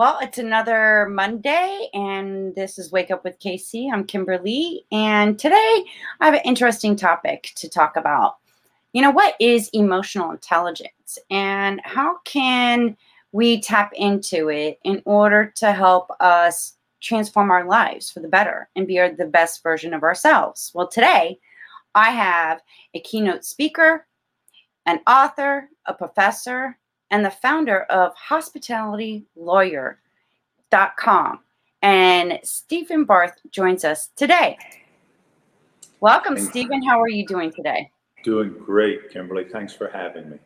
Well, it's another Monday, and this is Wake Up with Casey. I'm Kimberly, and today I have an interesting topic to talk about. You know, what is emotional intelligence, and how can we tap into it in order to help us transform our lives for the better and be the best version of ourselves? Well, today I have a keynote speaker, an author, a professor, and the founder of hospitalitylawyer.com. And Stephen Barth joins us today. Welcome, Thanks. Stephen. How are you doing today? Doing great, Kimberly. Thanks for having me.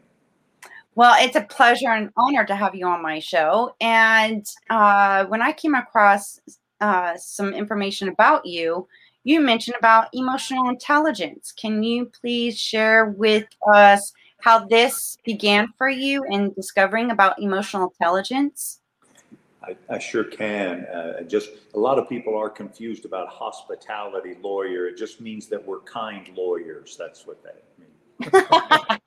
Well, it's a pleasure and honor to have you on my show. And uh, when I came across uh, some information about you, you mentioned about emotional intelligence. Can you please share with us how this began for you in discovering about emotional intelligence? I, I sure can. Uh, just a lot of people are confused about hospitality lawyer. It just means that we're kind lawyers. That's what that means.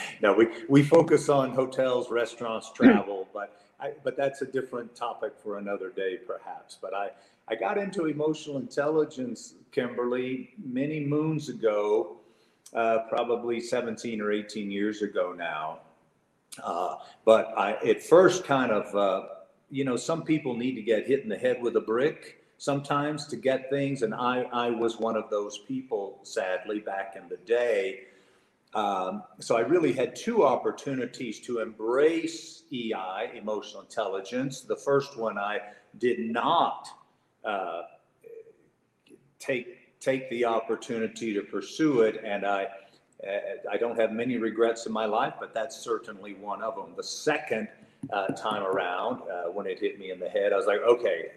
no, we, we focus on hotels, restaurants, travel, but I, but that's a different topic for another day, perhaps. But I, I got into emotional intelligence, Kimberly, many moons ago uh, probably 17 or 18 years ago now. Uh, but I, it first kind of, uh, you know, some people need to get hit in the head with a brick sometimes to get things. And I, I was one of those people, sadly, back in the day. Um, so I really had two opportunities to embrace EI, emotional intelligence. The first one I did not uh, take take the opportunity to pursue it. And I, I don't have many regrets in my life, but that's certainly one of them. The second uh, time around, uh, when it hit me in the head, I was like, okay,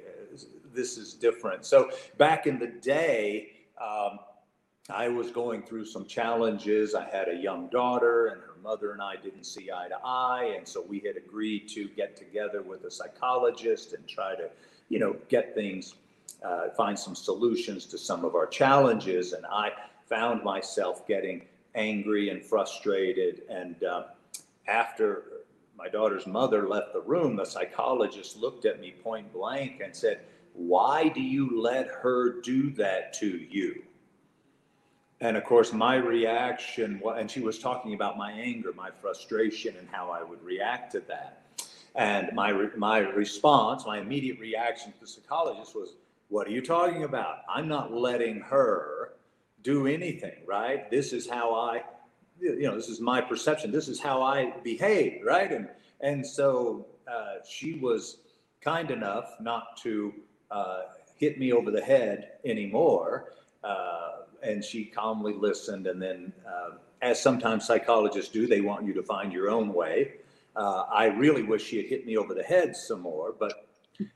this is different. So back in the day, um, I was going through some challenges. I had a young daughter, and her mother and I didn't see eye to eye. And so we had agreed to get together with a psychologist and try to, you know, get things uh, find some solutions to some of our challenges. And I found myself getting angry and frustrated. And uh, after my daughter's mother left the room, the psychologist looked at me point blank and said, Why do you let her do that to you? And of course, my reaction, and she was talking about my anger, my frustration, and how I would react to that. And my, my response, my immediate reaction to the psychologist was, what are you talking about? I'm not letting her do anything, right? This is how I, you know, this is my perception. This is how I behave, right? And and so uh, she was kind enough not to uh, hit me over the head anymore, uh, and she calmly listened. And then, uh, as sometimes psychologists do, they want you to find your own way. Uh, I really wish she had hit me over the head some more, but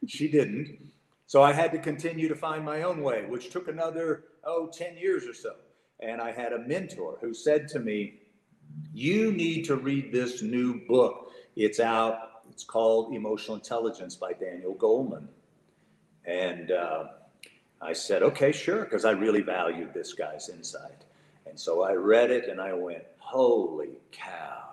she didn't. So I had to continue to find my own way, which took another, oh, 10 years or so. And I had a mentor who said to me, You need to read this new book. It's out, it's called Emotional Intelligence by Daniel Goleman. And uh, I said, Okay, sure, because I really valued this guy's insight. And so I read it and I went, Holy cow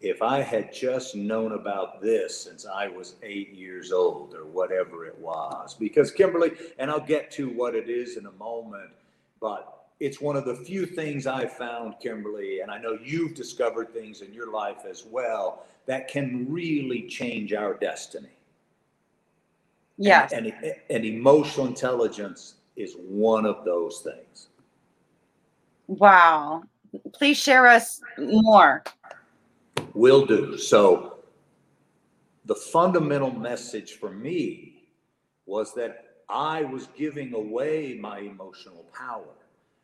if I had just known about this since I was eight years old or whatever it was, because Kimberly, and I'll get to what it is in a moment, but it's one of the few things I found, Kimberly, and I know you've discovered things in your life as well that can really change our destiny. Yes. And, and, and emotional intelligence is one of those things. Wow. Please share us more. Will do. So the fundamental message for me was that I was giving away my emotional power.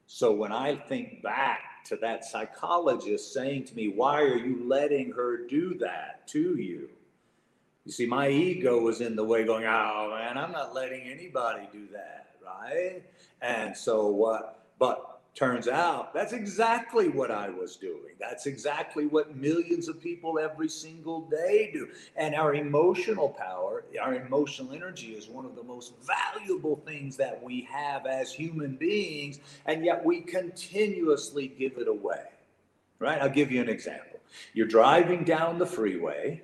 So when I think back to that psychologist saying to me, Why are you letting her do that to you? You see, my ego was in the way, going, "Oh man, I'm not letting anybody do that, right?" And so what? but turns out that's exactly what I was doing. That's exactly what millions of people every single day do. And our emotional power, our emotional energy is one of the most valuable things that we have as human beings, and yet we continuously give it away. Right? I'll give you an example. You're driving down the freeway,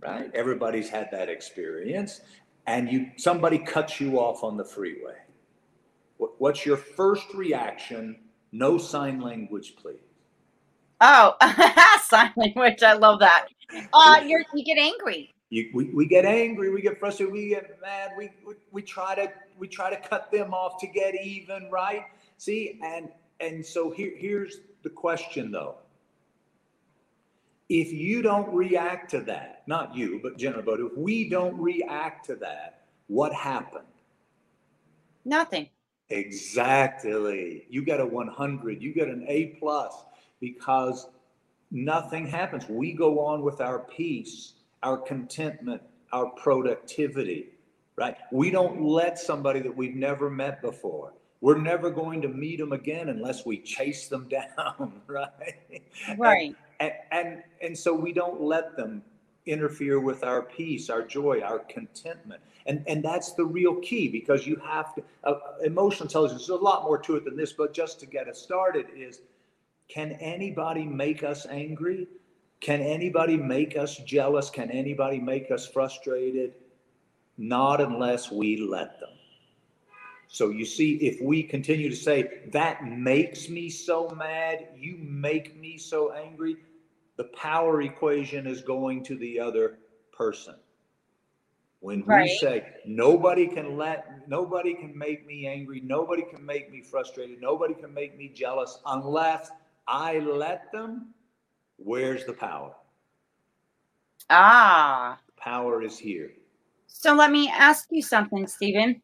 right? Everybody's had that experience, and you somebody cuts you off on the freeway What's your first reaction? No sign language, please. Oh, sign language. I love that. Uh, you get angry. You, we, we get angry, we get frustrated, we get mad, we, we, we try to we try to cut them off to get even, right? See, and and so here here's the question though. If you don't react to that, not you, but generally, but if we don't react to that, what happened? Nothing. Exactly. You get a 100, you get an A plus because nothing happens. We go on with our peace, our contentment, our productivity, right? We don't let somebody that we've never met before. We're never going to meet them again unless we chase them down, right? Right. And, and, and, and so we don't let them interfere with our peace, our joy, our contentment. And, and that's the real key because you have to, uh, emotional intelligence, there's a lot more to it than this, but just to get us started is can anybody make us angry? Can anybody make us jealous? Can anybody make us frustrated? Not unless we let them. So you see, if we continue to say, that makes me so mad, you make me so angry, the power equation is going to the other person. When right. we say nobody can let nobody can make me angry, nobody can make me frustrated, nobody can make me jealous unless I let them, where's the power? Ah. Power is here. So let me ask you something, Stephen.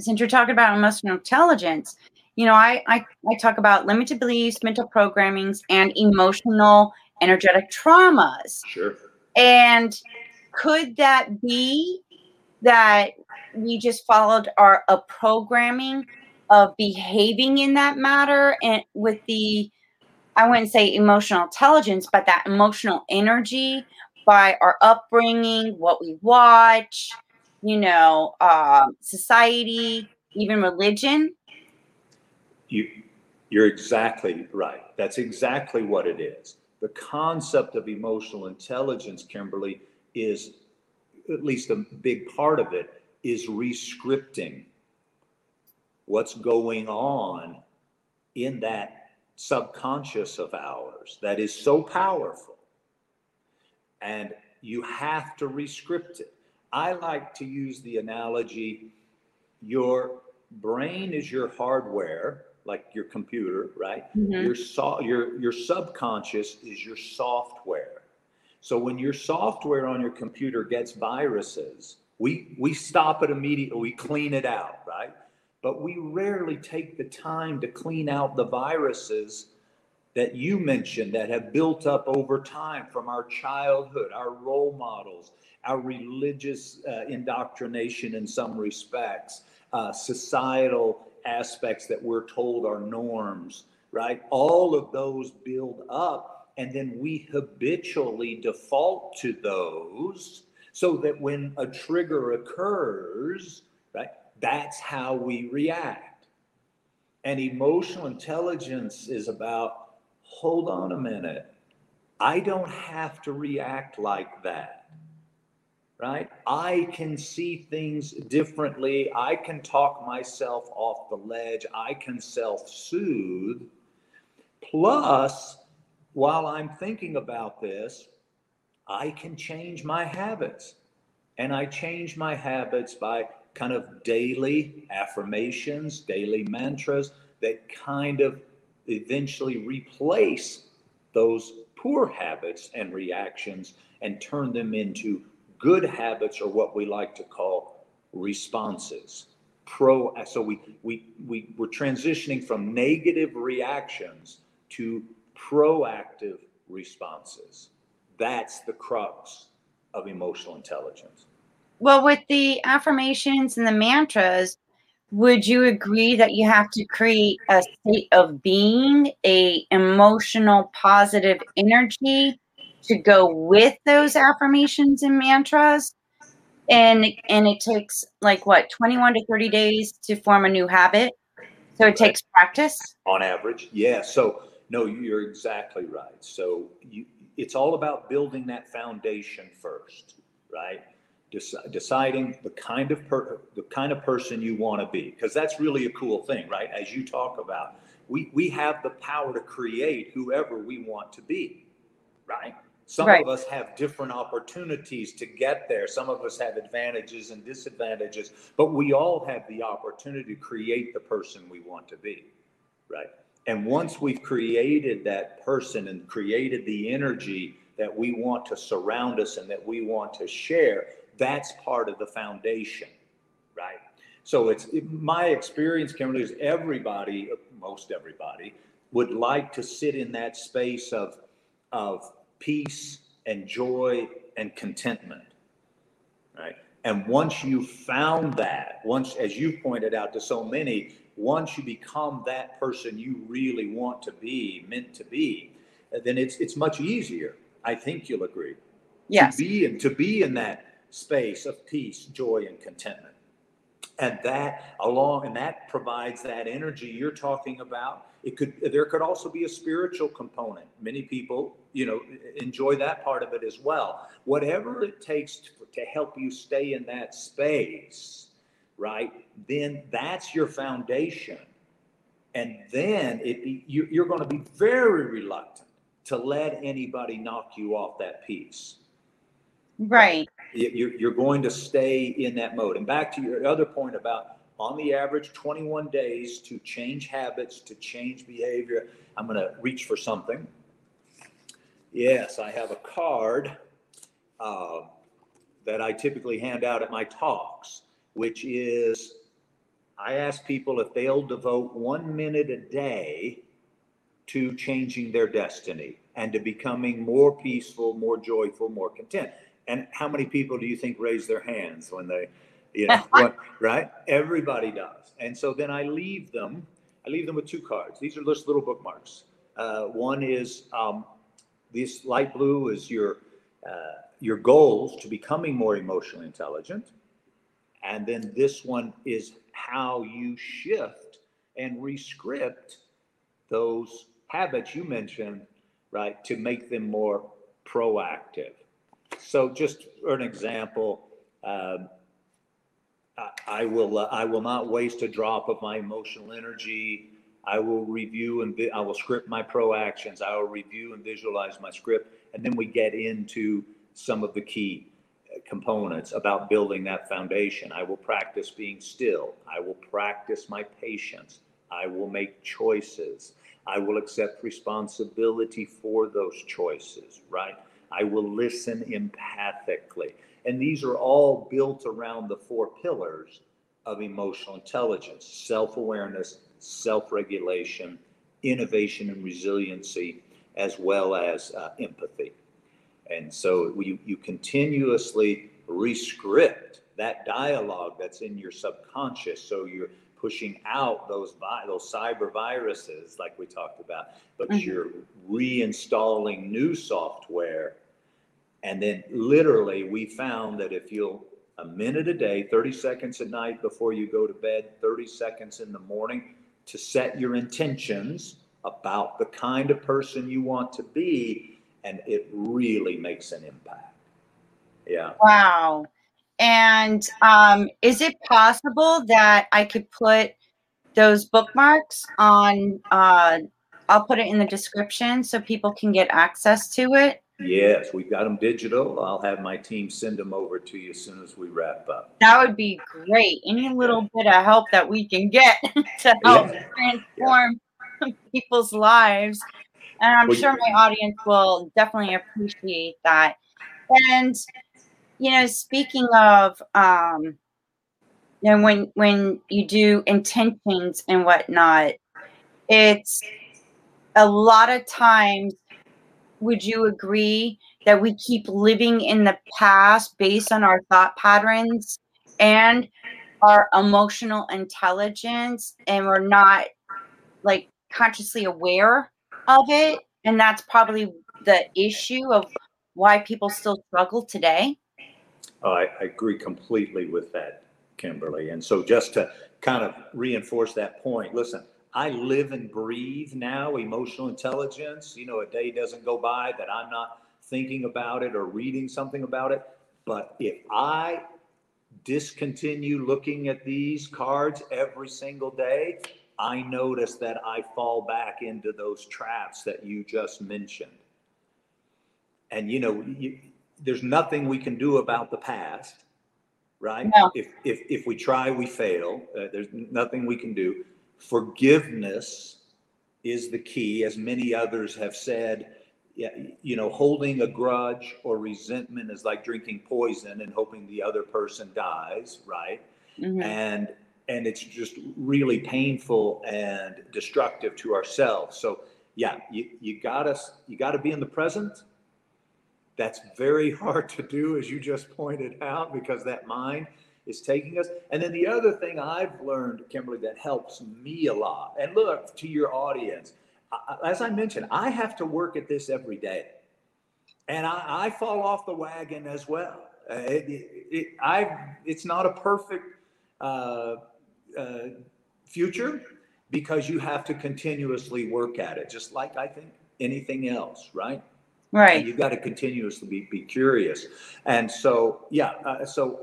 Since you're talking about emotional intelligence, you know, I, I, I talk about limited beliefs, mental programmings, and emotional energetic traumas. Sure. And could that be that we just followed our a programming of behaving in that matter and with the I wouldn't say emotional intelligence, but that emotional energy by our upbringing, what we watch, you know, uh, society, even religion. You, you're exactly right. That's exactly what it is. The concept of emotional intelligence, Kimberly, is at least a big part of it is rescripting what's going on in that subconscious of ours that is so powerful. And you have to rescript it. I like to use the analogy your brain is your hardware, like your computer, right? Mm-hmm. Your, so, your, your subconscious is your software. So when your software on your computer gets viruses, we, we stop it immediately, we clean it out, right? But we rarely take the time to clean out the viruses that you mentioned that have built up over time from our childhood, our role models, our religious uh, indoctrination in some respects, uh, societal aspects that we're told are norms, right? All of those build up and then we habitually default to those so that when a trigger occurs, right, that's how we react. And emotional intelligence is about hold on a minute. I don't have to react like that. Right? I can see things differently. I can talk myself off the ledge. I can self soothe. Plus, while I'm thinking about this, I can change my habits. And I change my habits by kind of daily affirmations, daily mantras that kind of eventually replace those poor habits and reactions and turn them into good habits are what we like to call responses pro so we we, we we're transitioning from negative reactions to proactive responses. That's the crux of emotional intelligence. Well, with the affirmations and the mantras, would you agree that you have to create a state of being, a emotional positive energy to go with those affirmations and mantras? And and it takes like what, 21 to 30 days to form a new habit? So it takes practice? On average, yeah. So no, you're exactly right. So you, it's all about building that foundation first, right? deciding the kind of per, the kind of person you want to be because that's really a cool thing right as you talk about we we have the power to create whoever we want to be right some right. of us have different opportunities to get there some of us have advantages and disadvantages but we all have the opportunity to create the person we want to be right and once we've created that person and created the energy that we want to surround us and that we want to share that's part of the foundation, right? So it's my experience, Kimberly, is everybody, most everybody, would like to sit in that space of of peace and joy and contentment, right? And once you found that, once, as you pointed out to so many, once you become that person you really want to be, meant to be, then it's it's much easier. I think you'll agree. Yes. To be in, to be in that space of peace, joy, and contentment. And that along and that provides that energy you're talking about. It could there could also be a spiritual component. Many people, you know, enjoy that part of it as well. Whatever it takes to, to help you stay in that space, right? Then that's your foundation. And then it you, you're going to be very reluctant to let anybody knock you off that piece Right. You're, going to stay in that mode. And back to your other point about on the average 21 days to change habits, to change behavior. I'm going to reach for something. Yes, I have a card uh, that I typically hand out at my talks, which is I ask people if they'll devote one minute a day to changing their destiny and to becoming more peaceful, more joyful, more content. And how many people do you think raise their hands when they, you know, right? Everybody does. And so then I leave them, I leave them with two cards. These are just little bookmarks. Uh, one is um, this light blue is your uh, your goals to becoming more emotionally intelligent, and then this one is how you shift and rescript those habits you mentioned, right, to make them more proactive. So just for an example, um, I, I will uh, I will not waste a drop of my emotional energy. I will review and vi- I will script my pro actions. I will review and visualize my script, and then we get into some of the key uh, components about building that foundation. I will practice being still. I will practice my patience. I will make choices. I will accept responsibility for those choices, right? I will listen empathically. And these are all built around the four pillars of emotional intelligence self awareness, self regulation, innovation and resiliency, as well as uh, empathy. And so you, you continuously rescript that dialogue that's in your subconscious. So you're pushing out those vi- those cyber viruses like we talked about, but mm-hmm. you're reinstalling new software and then literally, we found that if you'll a minute a day, 30 seconds at night before you go to bed, 30 seconds in the morning to set your intentions about the kind of person you want to be, and it really makes an impact. Yeah. Wow. And um, is it possible that I could put those bookmarks on? Uh, I'll put it in the description so people can get access to it. Yes, we've got them digital. I'll have my team send them over to you as soon as we wrap up. That would be great. Any little bit of help that we can get to help yeah. transform yeah. people's lives. And I'm well, sure my audience will definitely appreciate that. And you know, speaking of um, you know, when when you do intentions and whatnot, it's a lot of times would you agree that we keep living in the past based on our thought patterns and our emotional intelligence and we're not like consciously aware of it and that's probably the issue of why people still struggle today Oh, I, I agree completely with that, Kimberly. And so just to kind of reinforce that point, listen, I live and breathe now emotional intelligence. You know, a day doesn't go by that I'm not thinking about it or reading something about it. But if I discontinue looking at these cards every single day, I notice that I fall back into those traps that you just mentioned. And you know, you, there's nothing we can do about the past, right? No. If if if we try, we fail. Uh, there's nothing we can do. Forgiveness is the key, as many others have said. You know, holding a grudge or resentment is like drinking poison and hoping the other person dies, right? Mhm. and and it's just really painful and destructive to ourselves so yeah you, you got us. you gotta be in the present that's very hard to do as you just pointed out because that mind is taking us and then the other thing i've learned kimberly that helps me a lot and look to your audience as i mentioned i have to work at this every day and i, I fall off the wagon as well uh, it, it, it, I, it's not a perfect uh, uh, future because you have to continuously work at it, just like I think anything else, right? And right you've got to continuously be, be curious. And so, yeah, uh, so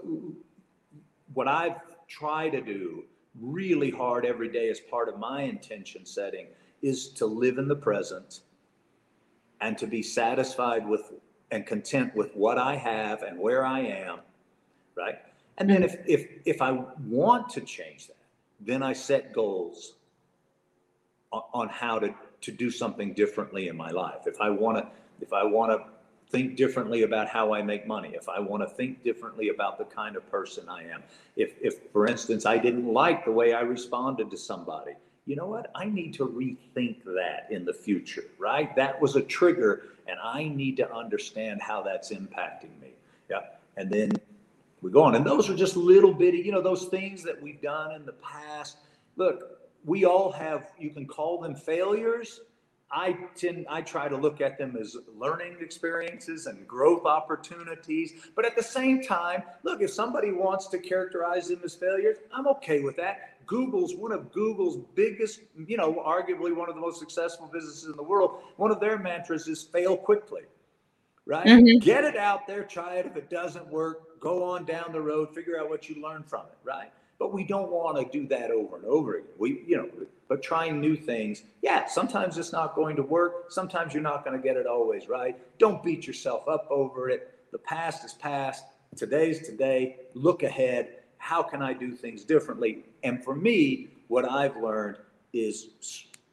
what I've tried to do really hard every day as part of my intention setting is to live in the present and to be satisfied with and content with what I have and where I am, right? And then if if if I want to change that, then I set goals on, on how to to do something differently in my life. If I want to if I want to think differently about how I make money, if I want to think differently about the kind of person I am, if if for instance I didn't like the way I responded to somebody, you know what? I need to rethink that in the future, right? That was a trigger and I need to understand how that's impacting me. Yeah. And then we go on. And those are just little bitty, you know, those things that we've done in the past. Look, we all have, you can call them failures. I tend, I try to look at them as learning experiences and growth opportunities. But at the same time, look, if somebody wants to characterize them as failures, I'm okay with that. Google's one of Google's biggest, you know, arguably one of the most successful businesses in the world. One of their mantras is fail quickly, right? Mhm. Get it out there, try it. If it doesn't work, go on down the road, figure out what you learned from it, right? But we don't want to do that over and over again. We, you know, but trying new things, yeah, sometimes it's not going to work. Sometimes you're not going to get it always right. Don't beat yourself up over it. The past is past. Today's today. Look ahead. How can I do things differently? And for me, what I've learned is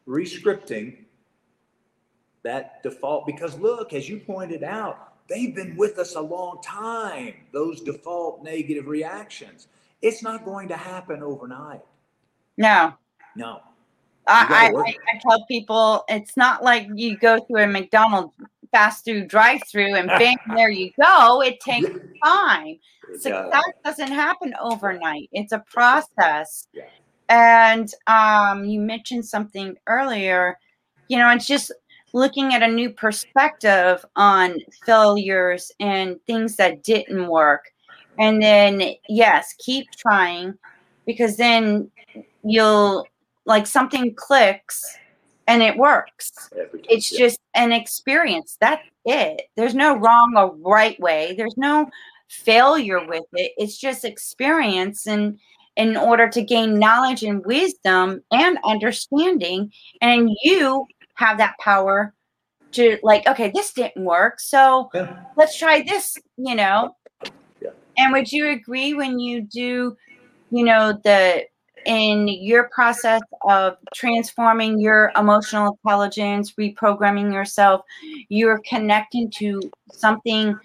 rescripting that default because look as you pointed out they've been with us a long time those default negative reactions it's not going to happen overnight no no I, I, I tell people it's not like you go through a McDonald's fast food drive through and bang, there you go. It takes time. It Success does. doesn't happen overnight. It's a process. Yeah. And um, you mentioned something earlier. You know, it's just looking at a new perspective on failures and things that didn't work. And then, yes, keep trying because then you'll like something clicks and it works. It's just an experience. That's it. There's no wrong or right way. There's no failure with it. It's just experience and in order to gain knowledge and wisdom and understanding and you have that power to like okay this didn't work so Yeah. let's try this you know. And would you agree when you do you know the in your process of transforming your emotional intelligence reprogramming yourself you're connecting to something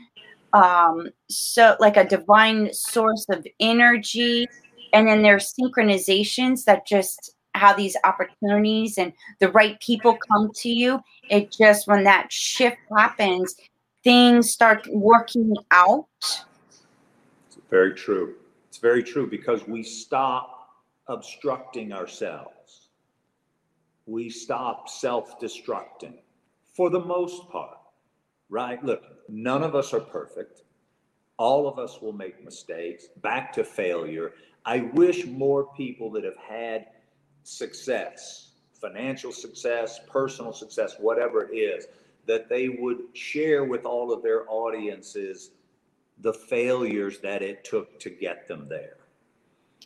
um so like a divine source of energy and then there's synchronizations that just how these opportunities and the right people come to you it just when that shift happens things start working out. Very true. It's very true because we stop obstructing ourselves. We stop self destructing for the most part, right? Look, none of us are perfect. All of us will make mistakes, back to failure. I wish more people that have had success, financial success, personal success, whatever it is, that they would share with all of their audiences the failures that it took to get them there.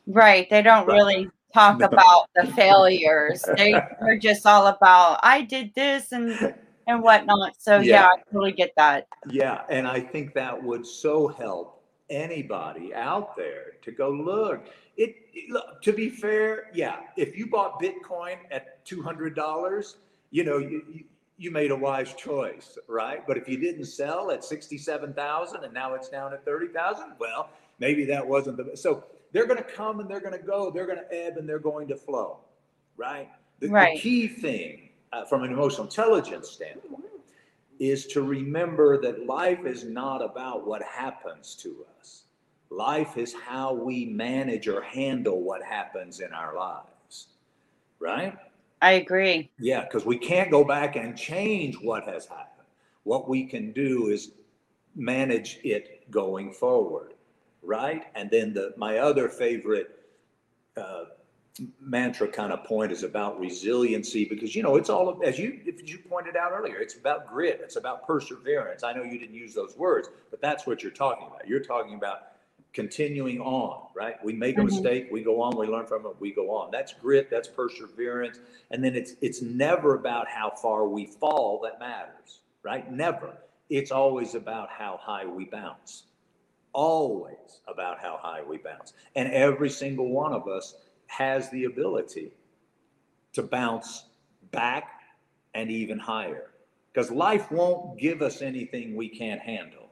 Right. They don't Right. really talk No. about the failures. They, they're just all about I did this and and whatnot. So yeah, Yeah. I totally get that. Yeah, and I think that would so help anybody out there to go look. It, it- look, to be fair, yeah, if you bought Bitcoin at two hundred dollars, you know you, you made a wise choice, right? But if you didn't sell at sixty-seven thousand and now it's down at thirty thousand, well, maybe that wasn't the so they're going to come and they're going to go, they're going to ebb and they're going to flow, right? The, the key thing uh, from an emotional intelligence standpoint is to remember that life is not about what happens to us. Life is how we manage or handle what happens in our lives, right? I agree. Yeah, because we can't go back and change what has happened. What we can do is manage it going forward, right? And then the my other favorite uh, mantra kind of point is about resiliency because you know it's all as you if you pointed out earlier it's about grit it's about perseverance i know you didn't use those words but that's what you're talking about you're talking about continuing on right? We make a Mhm. mistake we go on we learn from it we go on. That's grit that's perseverance and then it's it's never about how far we fall that matters right? Never. It's always about how high we bounce. Always about how high we bounce. And every single one of us has the ability to bounce back and even higher because life won't give us anything we can't handle.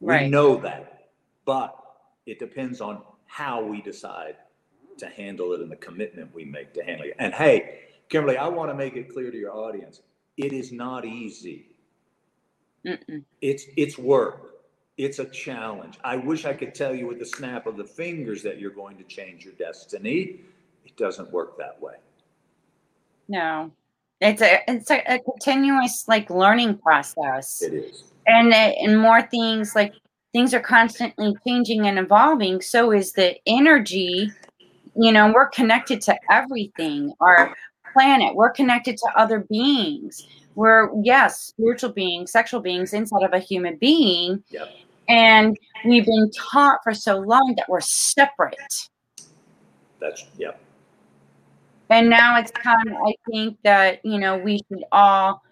We know that but it depends on how we decide to handle it and the commitment we make to handle it. And hey kimberly i want to make it clear to your audience it is not easy. Mm-mm. it's it's work. It's a challenge. I wish i could tell you with the snap of the fingers that you're going to change your destiny. It doesn't work that way. No. It's a it's a, a continuous like learning process. it is. And and more things like things are constantly changing and evolving so is the energy. You know we're connected to everything our planet we're connected to other beings. We're yes spiritual beings sexual beings inside of a human being. Yep. and we've been taught for so long that we're separate. That's yeah and now it's time i think that you know we should all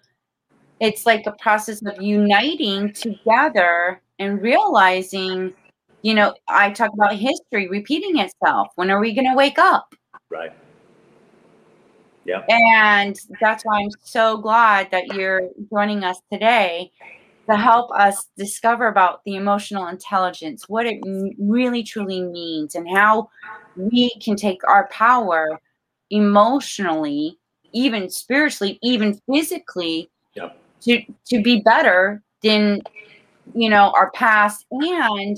it's like a process of uniting together and realizing you know i talk about history repeating itself when are we going to wake up right Yeah. and that's why i'm so glad that you're joining us today to help us discover about the emotional intelligence what it really truly means and how we can take our power emotionally even spiritually even physically Yep. to to be better than you know our past and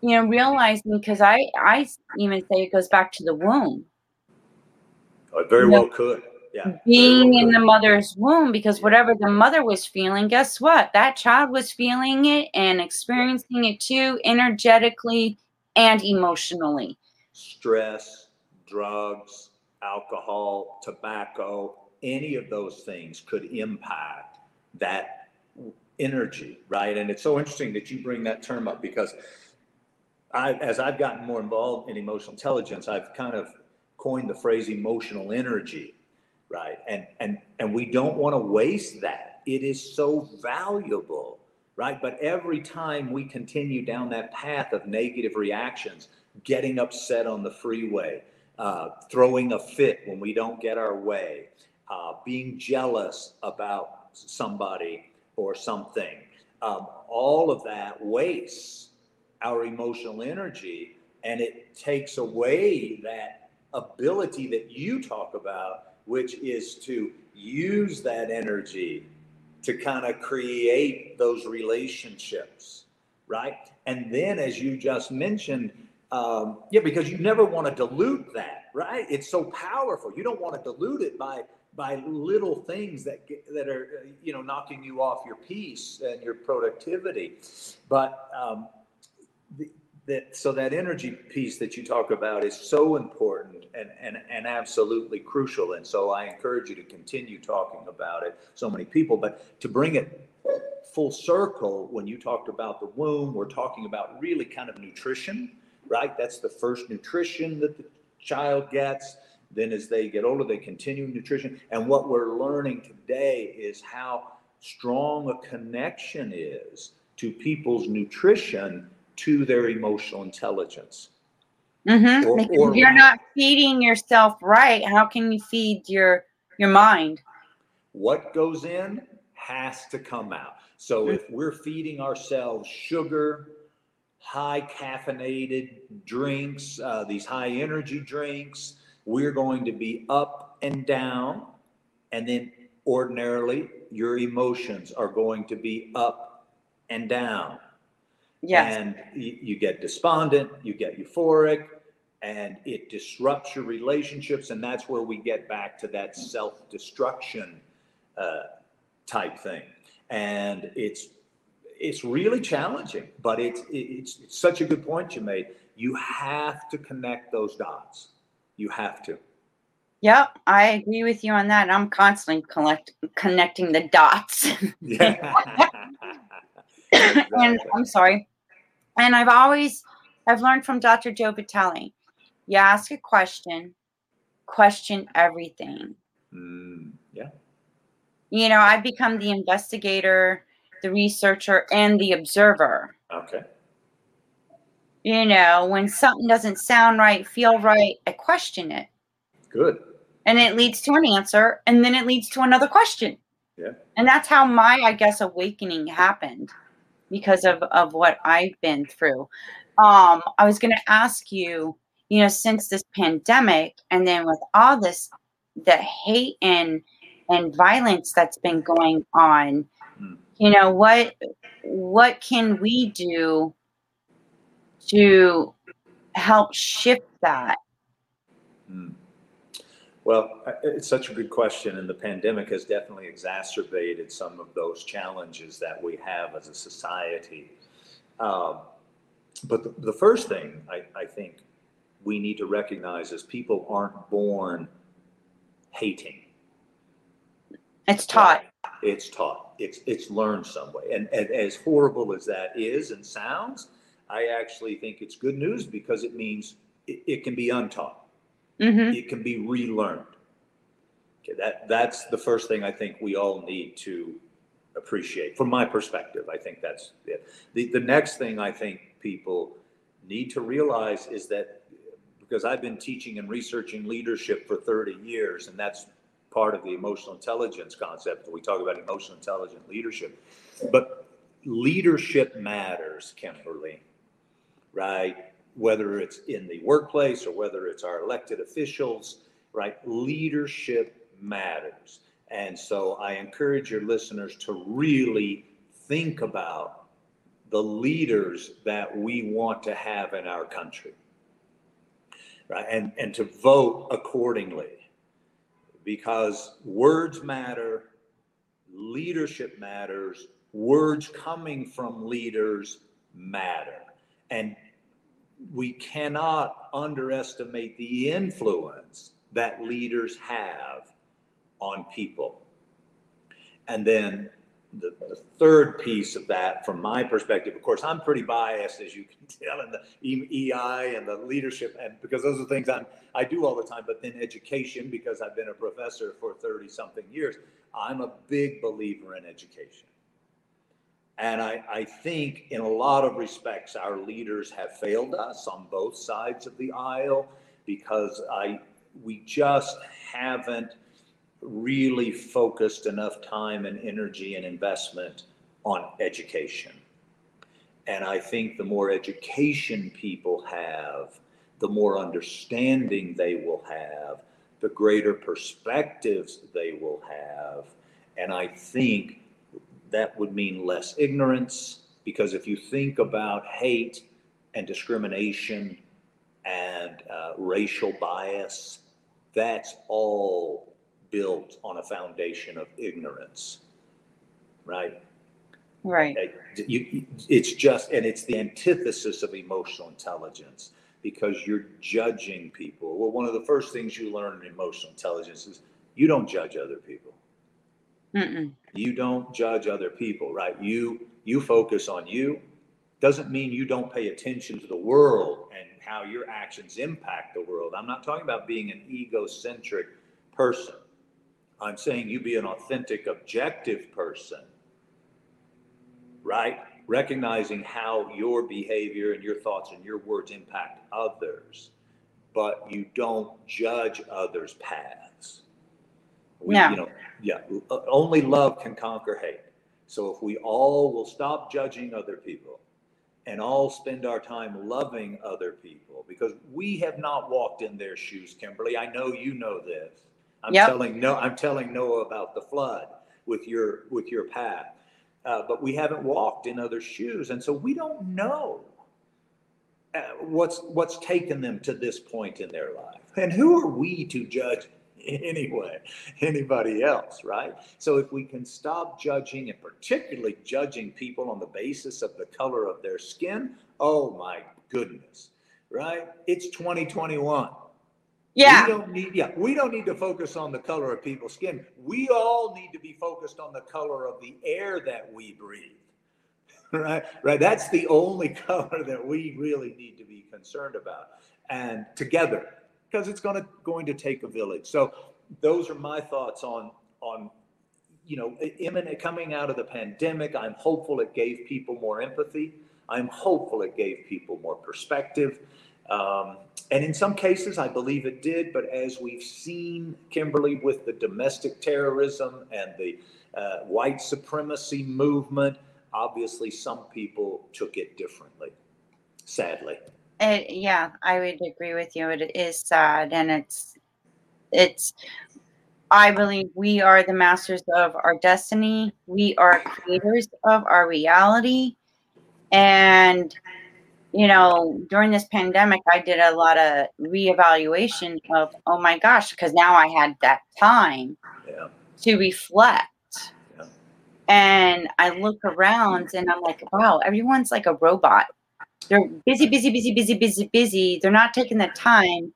you know realizing because i i even say it goes back to the womb. Oh, it very Yeah. well could. Yeah being well in the mother's womb because whatever the mother was feeling guess what? That child was feeling it and experiencing it too energetically and emotionally. Stress drugs alcohol tobacco any of those things could impact that energy right and it's so interesting that you bring that term up because I, as I've gotten more involved in emotional intelligence, I've kind of coined the phrase emotional energy, right? And and and we don't want to waste that. It is so valuable, right? But every time we continue down that path of negative reactions, getting upset on the freeway, uh, throwing a fit when we don't get our way, uh, being jealous about somebody or something, um, all of that wastes our emotional energy and it takes away that ability that you talk about which is to use that energy to kind of create those relationships, right? And then, as you just mentioned, um, yeah, because you never want to dilute that, right? It's so powerful. You don't want to dilute it by by little things that get, that are you know knocking you off your peace and your productivity. But um, that so that energy piece that you talk about is so important and, and and absolutely crucial. And so i encourage you to continue talking about it. So many people but to bring it full circle when you talked about the womb we're talking about really kind of nutrition right? That's the first nutrition that the child gets then as they get older they continue nutrition and what we're learning today is how strong a connection is to people's nutrition to their emotional intelligence. Mm-hmm. Or, or you're not feeding yourself right. How can you feed your your mind? What goes in has to come out. So mm-hmm. if we're feeding ourselves sugar, high caffeinated drinks, uh, these high energy drinks, we're going to be up and down. And then ordinarily, your emotions are going to be up and down. Yes. And you, get despondent, you get euphoric, and it disrupts your relationships. And that's where we get back to that self destruction uh, type thing. And it's it's really challenging, but it's, it's it's such a good point you made. You have to connect those dots. You have to. Yep, I agree with you on that. I'm constantly collect, connecting the dots. Yeah. and I'm sorry. And I've always I've learned from Dr. Joe Vitale. You ask a question, question everything. Mm, yeah. You know, I've become the investigator, the researcher, and the observer. Okay. You know, when something doesn't sound right, feel right, I question it. Good. And it leads to an answer, and then it leads to another question. Yeah. And that's how my, I guess, awakening happened because of, of what I've been through. Um, I was going to ask you, you know, since this pandemic and then with all this, the hate and, and violence that's been going on, hmm. you know, what, what can we do to help shift that? Mm. Well, it's such a good question, and the pandemic has definitely exacerbated some of those challenges that we have as a society. Um, but the, the, first thing I, I think we need to recognize is people aren't born hating. It's taught. It's taught. It's it's learned some way. And, and as horrible as that is and sounds, I actually think it's good news because it means it, it can be untaught. Mm-hmm. It can be relearned. Okay, that that's the first thing I think we all need to appreciate. From my perspective, I think that's it. The the next thing I think people need to realize is that because I've been teaching and researching leadership for 30 years, and that's part of the emotional intelligence concept. We talk about emotional intelligent leadership, but leadership matters, Kimberly, right? whether it's in the workplace or whether it's our elected officials, right? Leadership matters. And so I encourage your listeners to really think about the leaders that we want to have in our country, right? And, and to vote accordingly because words matter, leadership matters, words coming from leaders matter. And we cannot underestimate the influence that leaders have on people. And then the, the, third piece of that, from my perspective, of course, I'm pretty biased, as you can tell, in the EI and the leadership, and because those are things I'm, I do all the time. But then education, because I've been a professor for 30 something years, I'm a big believer in education. And I, I think in a lot of respects, our leaders have failed us on both sides of the aisle because I, we just haven't really focused enough time and energy and investment on education. And I think the more education people have, the more understanding they will have, the greater perspectives they will have. And I think that would mean less ignorance. Because if you think about hate and discrimination and uh, racial bias, that's all built on a foundation of ignorance, right? Right. It's just, and it's the antithesis of emotional intelligence because you're judging people. Well, one of the first things you learn in emotional intelligence is you don't judge other people. Mm-mm. You don't judge other people, right? You you focus on you. Doesn't mean you don't pay attention to the world and how your actions impact the world. I'm not talking about being an egocentric person. I'm saying you be an authentic, objective person, right? Recognizing how your behavior and your thoughts and your words impact others, but you don't judge others' paths. We, No. You know, yeah, only love can conquer hate. So if we all will stop judging other people and all spend our time loving other people, because we have not walked in their shoes, Kimberly. I know you know this. I'm Yep. telling no, I'm telling Noah about the flood with your with your path, uh, but we haven't walked in other shoes, and so we don't know uh, what's what's taken them to this point in their life. And who are we to judge anyway? Anybody else, right? So if we can stop judging and particularly judging people on the basis of the color of their skin, oh my goodness, right? It's 2021. Yeah. We don't need, yeah, we don't need to focus on the color of people's skin. We all need to be focused on the color of the air that we breathe. Right, right. That's the only color that we really need to be concerned about, and together, because it's going to going to take a village. So, those are my thoughts on on you know imminent coming out of the pandemic. I'm hopeful it gave people more empathy. I'm hopeful it gave people more perspective. Um, and in some cases, I believe it did. But as we've seen, Kimberly, with the domestic terrorism and the uh, white supremacy movement, obviously some people took it differently, sadly. It, yeah, I would agree with you. It is sad, and it's it's. I believe we are the masters of our destiny. We are creators of our reality, and you know, during this pandemic, I did a lot of reevaluation of, oh my gosh, because now I had that time Yeah. to reflect. Yeah. And I look around and I'm like, wow, everyone's like a robot. They're busy, busy, busy, busy, busy, busy. They're not taking the time,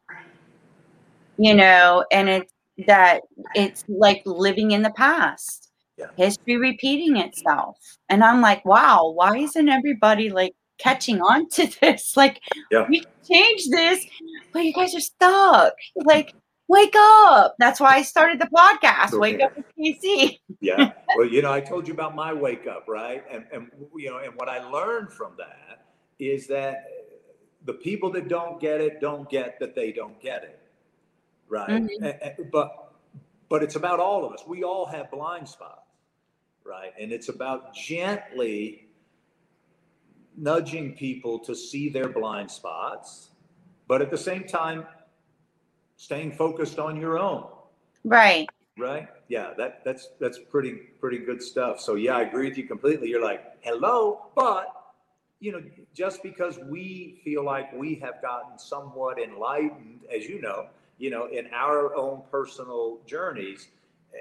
you know, and it's that it's like living in the past, Yeah. history repeating itself. And I'm like, wow, why isn't everybody like catching on to this? Like, Yeah. we changed this, but you guys are stuck. Like, wake up. That's why I started the podcast. Wake up with KC. Yeah. Well, you know, I told you about my wake up, right? And and you know, and what I learned from that is that the people that don't get it don't get that they don't get it, right? Mhm. A- but but it's about all of us. We all have blind spots, right? And it's about gently nudging people to see their blind spots, but at the same time, staying focused on your own Right. right yeah that that's that's pretty pretty good stuff so yeah i agree with you completely you're like hello but you know just because we feel like we have gotten somewhat enlightened as you know you know in our own personal journeys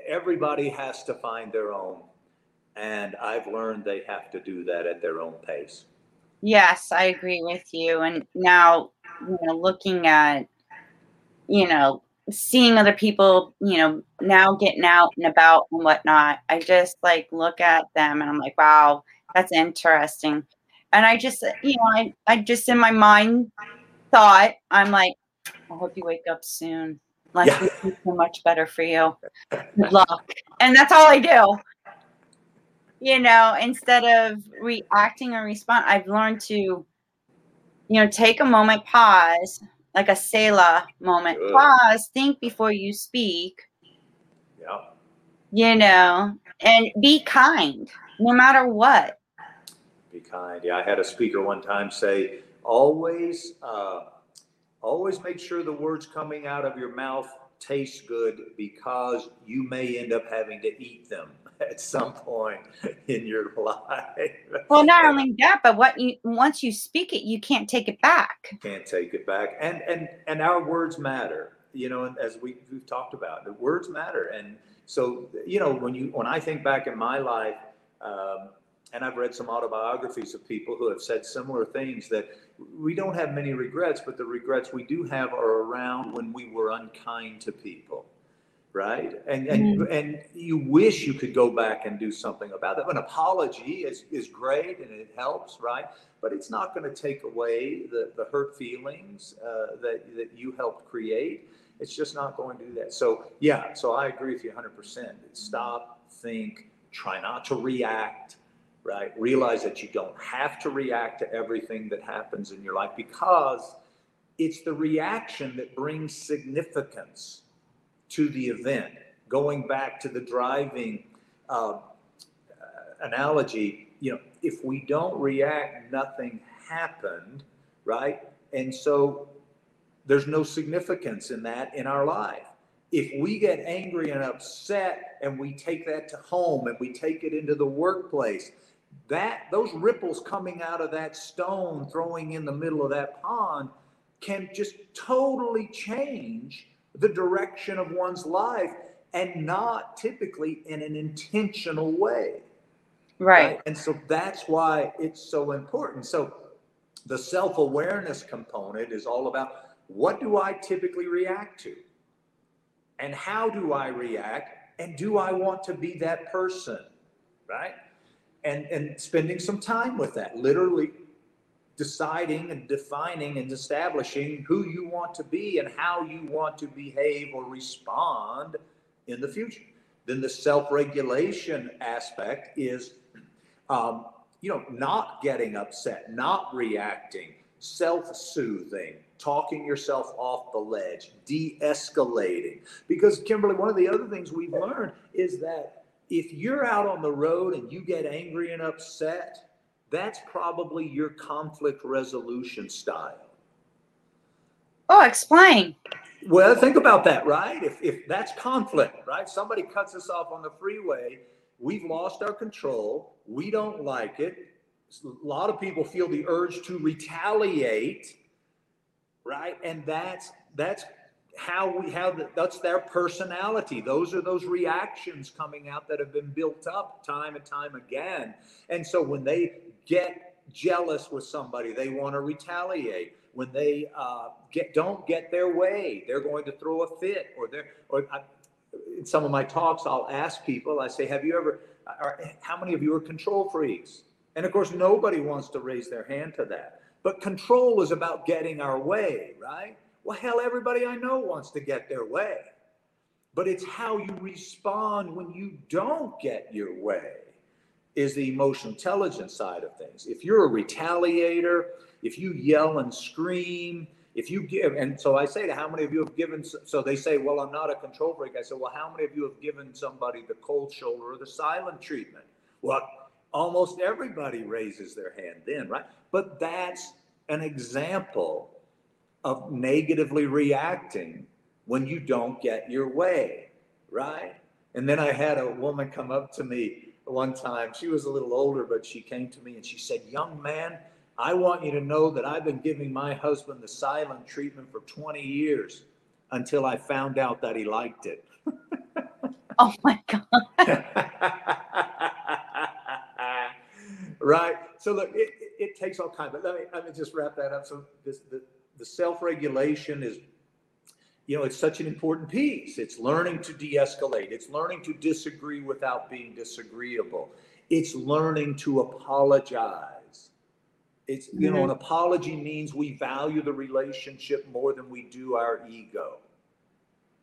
everybody has to find their own and i've learned they have to do that at their own pace Yes, I agree with you. And now, you know, looking at, you know, seeing other people, you know, now getting out and about and whatnot, I just like look at them and I'm like, wow, that's interesting. And I just, you know, I, I just in my mind thought, I'm like, I hope you wake up soon. Life Yeah. be so much better for you. Good luck. And that's all I do you know, instead of reacting or respond, I've learned to, you know, take a moment, pause, like a Selah moment, Good. pause, think before you speak, yeah you know, and be kind no matter what. Kind yeah i had a speaker one time say always uh, always make sure the words coming out of your mouth taste good because you may end up having to eat them at some point in your life. Well, not only that, but what you once you speak it, you can't take it back. Can't take it back, and and and our words matter. You know, as we, we've talked about, the words matter, and so you know when you when I think back in my life. Um, and I've read some autobiographies of people who have said similar things that we don't have many regrets, but the regrets we do have are around when we were unkind to people right? And and mm. and you wish you could go back and do something about that. An apology is is great and it helps, right? But it's not going to take away the the hurt feelings uh, that that you helped create. It's just not going to do that. So yeah, so I agree with you 100%. Stop, think, try not to react. Right? Realize that you don't have to react to everything that happens in your life because it's the reaction that brings significance to the event. Going back to the driving uh, analogy, you know, if we don't react, nothing happened, right? And so there's no significance in that in our life. If we get angry and upset and we take that to home and we take it into the workplace, that those ripples coming out of that stone throwing in the middle of that pond can just totally change the direction of one's life and not typically in an intentional way. Right. right. And so that's why it's so important. So the self awareness component is all about what do I typically react to? And how do I react? And do I want to be that person? Right. And, and spending some time with that, literally deciding and defining and establishing who you want to be and how you want to behave or respond in the future. Then the self-regulation aspect is, um, you know, not getting upset, not reacting, self-soothing, talking yourself off the ledge, de-escalating. Because Kimberly, one of the other things we've learned is that if you're out on the road and you get angry and upset, that's probably your conflict resolution style. Oh, explain. Well, think about that, right? If, if that's conflict, right? Somebody cuts us off on the freeway, we've lost our control, we don't like it. A lot of people feel the urge to retaliate, right? And that's that's how we have the, that's their personality. Those are those reactions coming out that have been built up time and time again. And so when they get jealous with somebody they want to retaliate. When they uh, get don't get their way they're going to throw a fit or they're or I, in some of my talks i'll ask people i say have you ever or how many of you are control freaks? And of course nobody wants to raise their hand to that. But control is about getting our way right well, hell, everybody I know wants to get their way. But it's how you respond when you don't get your way is the emotional intelligence side of things. If you're a retaliator, if you yell and scream, if you give, and so I say to how many of you have given, so they say, well, I'm not a control freak. I say, well, how many of you have given somebody the cold shoulder or the silent treatment? Well, almost everybody raises their hand then, right? But that's an example of negatively reacting when you don't get your way, right? And then I had a woman come up to me one time. She was a little older, but she came to me and she said, Young man, I want you to know that I've been giving my husband the silent treatment for 20 years until I found out that he liked it. oh my God. right. So look, it, it, takes all kinds, but let me, let me just wrap that up. So this, the, the self-regulation is you know it's such an important piece. It's learning to de-escalate. It's learning to disagree without being disagreeable. It's learning to apologize. It's you know an apology means we value the relationship more than we do our ego.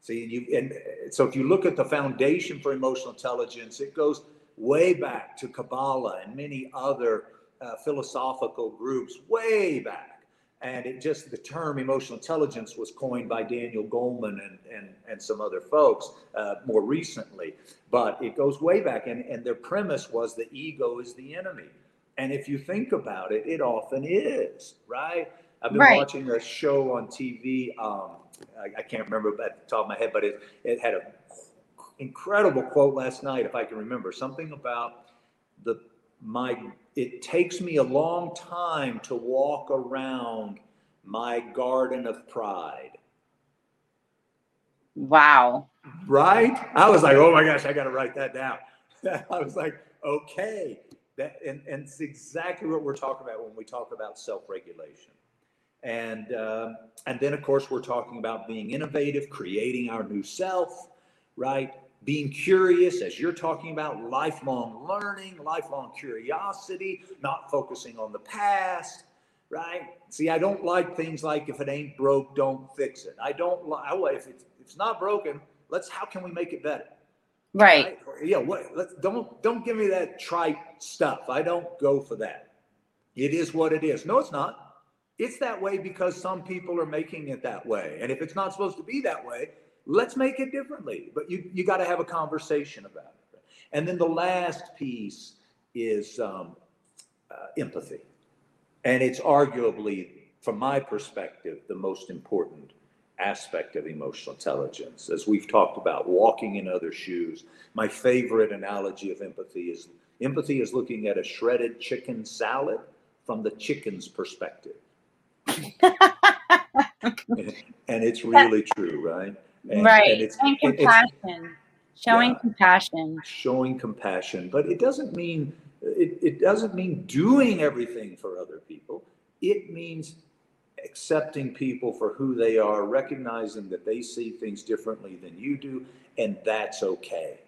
See you and so if you look at the foundation for emotional intelligence it goes way back to kabbalah and many other uh, philosophical groups way back and it just, the term emotional intelligence was coined by Daniel Goleman and, and, and some other folks uh, more recently. But it goes way back. And, and their premise was the ego is the enemy. And if you think about it, it often is, right? I've been right. watching a show on TV, um, I, I can't remember at the top of my head, but it, it had an incredible quote last night, if I can remember, something about the, my, it takes me a long time to walk around my garden of pride. Wow. Right? I was like, oh my gosh, I got to write that down. I was like, okay. That, and, and it's exactly what we're talking about when we talk about self-regulation. And, uh, and then, of course, we're talking about being innovative, creating our new self, right? Being curious, as you're talking about, lifelong learning, lifelong curiosity, not focusing on the past, right? See, I don't like things like if it ain't broke, don't fix it. I don't like, if it's, if it's not broken, let's, how can we make it better? Right. right? Yeah. What? Let's don't don't give me that trite stuff. I don't go for that. It is what it is. No, it's not. It's that way because some people are making it that way. And if it's not supposed to be that way, let's make it differently. But you you got to have a conversation about it. And then the last piece is um, uh, empathy, and it's arguably, from my perspective, the most important aspect of emotional intelligence. As we've talked about, walking in other shoes. My favorite analogy of empathy is empathy is looking at a shredded chicken salad from the chicken's perspective. and it's really true, right? And, right. And, it's, and compassion. It's, showing yeah, compassion. Showing compassion. But it doesn't mean it, it doesn't mean doing everything for other people. It means accepting people for who they are, recognizing that they see things differently than you do, and that's okay.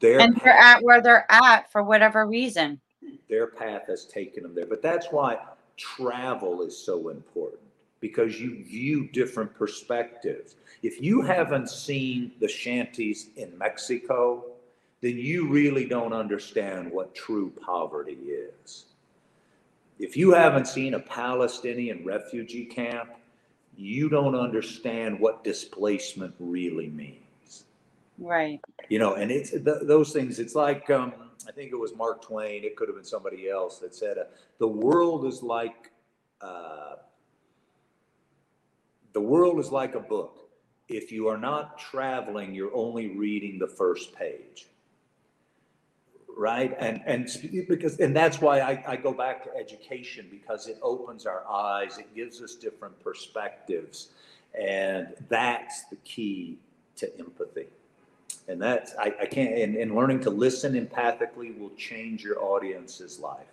Their and they're at where they're at for whatever reason. Their path has taken them there. But that's why travel is so important because you view different perspectives. If you haven't seen the shanties in Mexico, then you really don't understand what true poverty is. If you haven't seen a Palestinian refugee camp, you don't understand what displacement really means. Right. You know, and it's th- those things. It's like um, I think it was Mark Twain. It could have been somebody else that said, uh, "The world is like uh, the world is like a book. If you are not traveling, you're only reading the first page." right? And and because and that's why I, I go back to education because it opens our eyes, it gives us different perspectives, and that's the key to empathy. And that's I, I can't and, and learning to listen empathically will change your audience's life.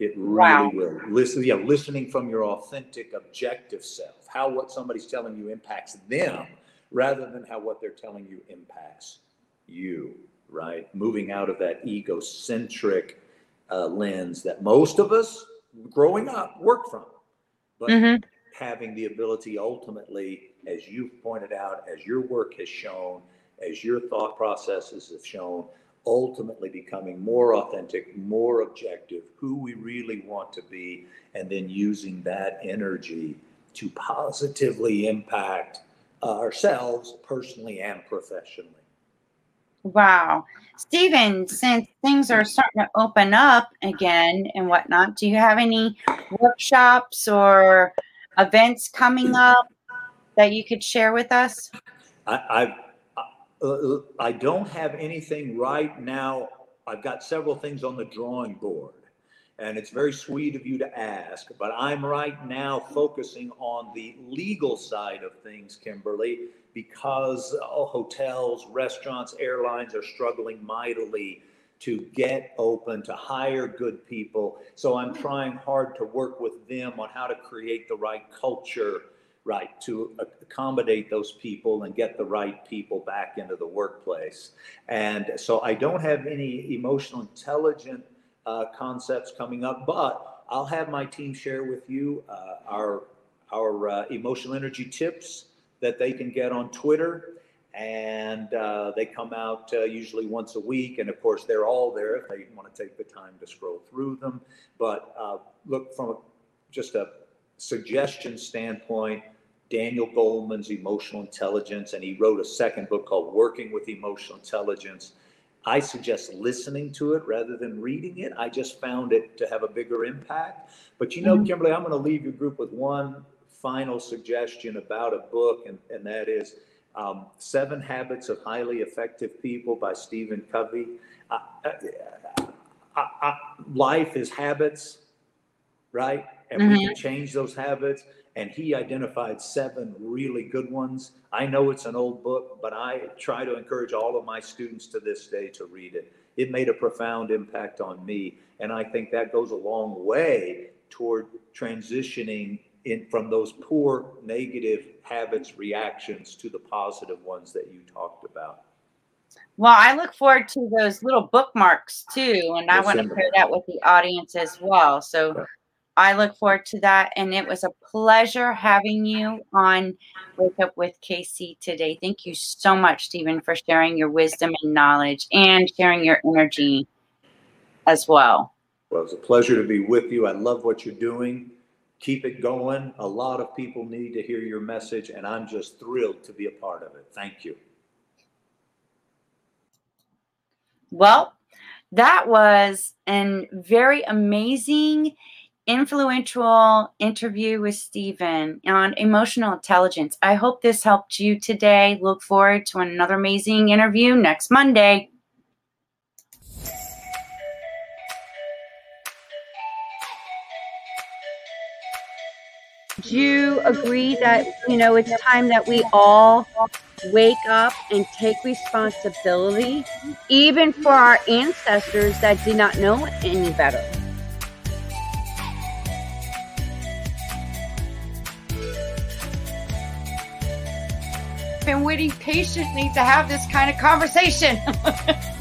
It really wow. will. Listen, yeah, listening from your authentic, objective self, how what somebody's telling you impacts them rather than how what they're telling you impacts you right? Moving out of that egocentric uh, lens that most of us growing up work from, but mm-hmm. having the ability ultimately, as you've pointed out, as your work has shown, as your thought processes have shown, ultimately becoming more authentic, more objective, who we really want to be, and then using that energy to positively impact uh, ourselves personally and professionally. Wow. Stephen, since things are starting to open up again and whatnot, do you have any workshops or events coming up that you could share with us? I, I, uh, I don't have anything right now. I've got several things on the drawing board, and it's very sweet of you to ask, but I'm right now focusing on the legal side of things, Kimberly, because oh, hotels, restaurants, airlines are struggling mightily to get open, to hire good people. So I'm trying hard to work with them on how to create the right culture, right, to accommodate those people and get the right people back into the workplace. And so I don't have any emotional intelligent uh, concepts coming up, but I'll have my team share with you uh, our our uh, emotional energy tips that they can get on Twitter. And uh, they come out uh, usually once a week. And of course, they're all there if they want to take the time to scroll through them. But uh, look, from a, just a suggestion standpoint, Daniel Goleman's Emotional Intelligence, and he wrote a second book called Working with Emotional Intelligence. I suggest listening to it rather than reading it. I just found it to have a bigger impact. But you know, mm-hmm. Kimberly, I'm going to leave your group with one final suggestion about a book, and, and that is um, Seven Habits of Highly Effective People by Stephen Covey. Uh, uh, uh, life is habits, right? And mm-hmm. we can change those habits. And he identified seven really good ones. I know it's an old book, but I try to encourage all of my students to this day to read it. It made a profound impact on me. And I think that goes a long way toward transitioning in from those poor negative habits reactions to the positive ones that you talked about well i look forward to those little bookmarks too and i want to share that with the audience as well so i look forward to that and it was a pleasure having you on wake up with kc today thank you so much stephen for sharing your wisdom and knowledge and sharing your energy as well well it's a pleasure to be with you i love what you're doing keep it going. A lot of people need to hear your message, and I'm just thrilled to be a part of it. Thank you. Well, that was a very amazing, influential interview with Stephen on emotional intelligence. I hope this helped you today. Look forward to another amazing interview next Monday. Do you agree that, you know, it's time that we all wake up and take responsibility, even for our ancestors that did not know any better? Been waiting patiently to have this kind of conversation.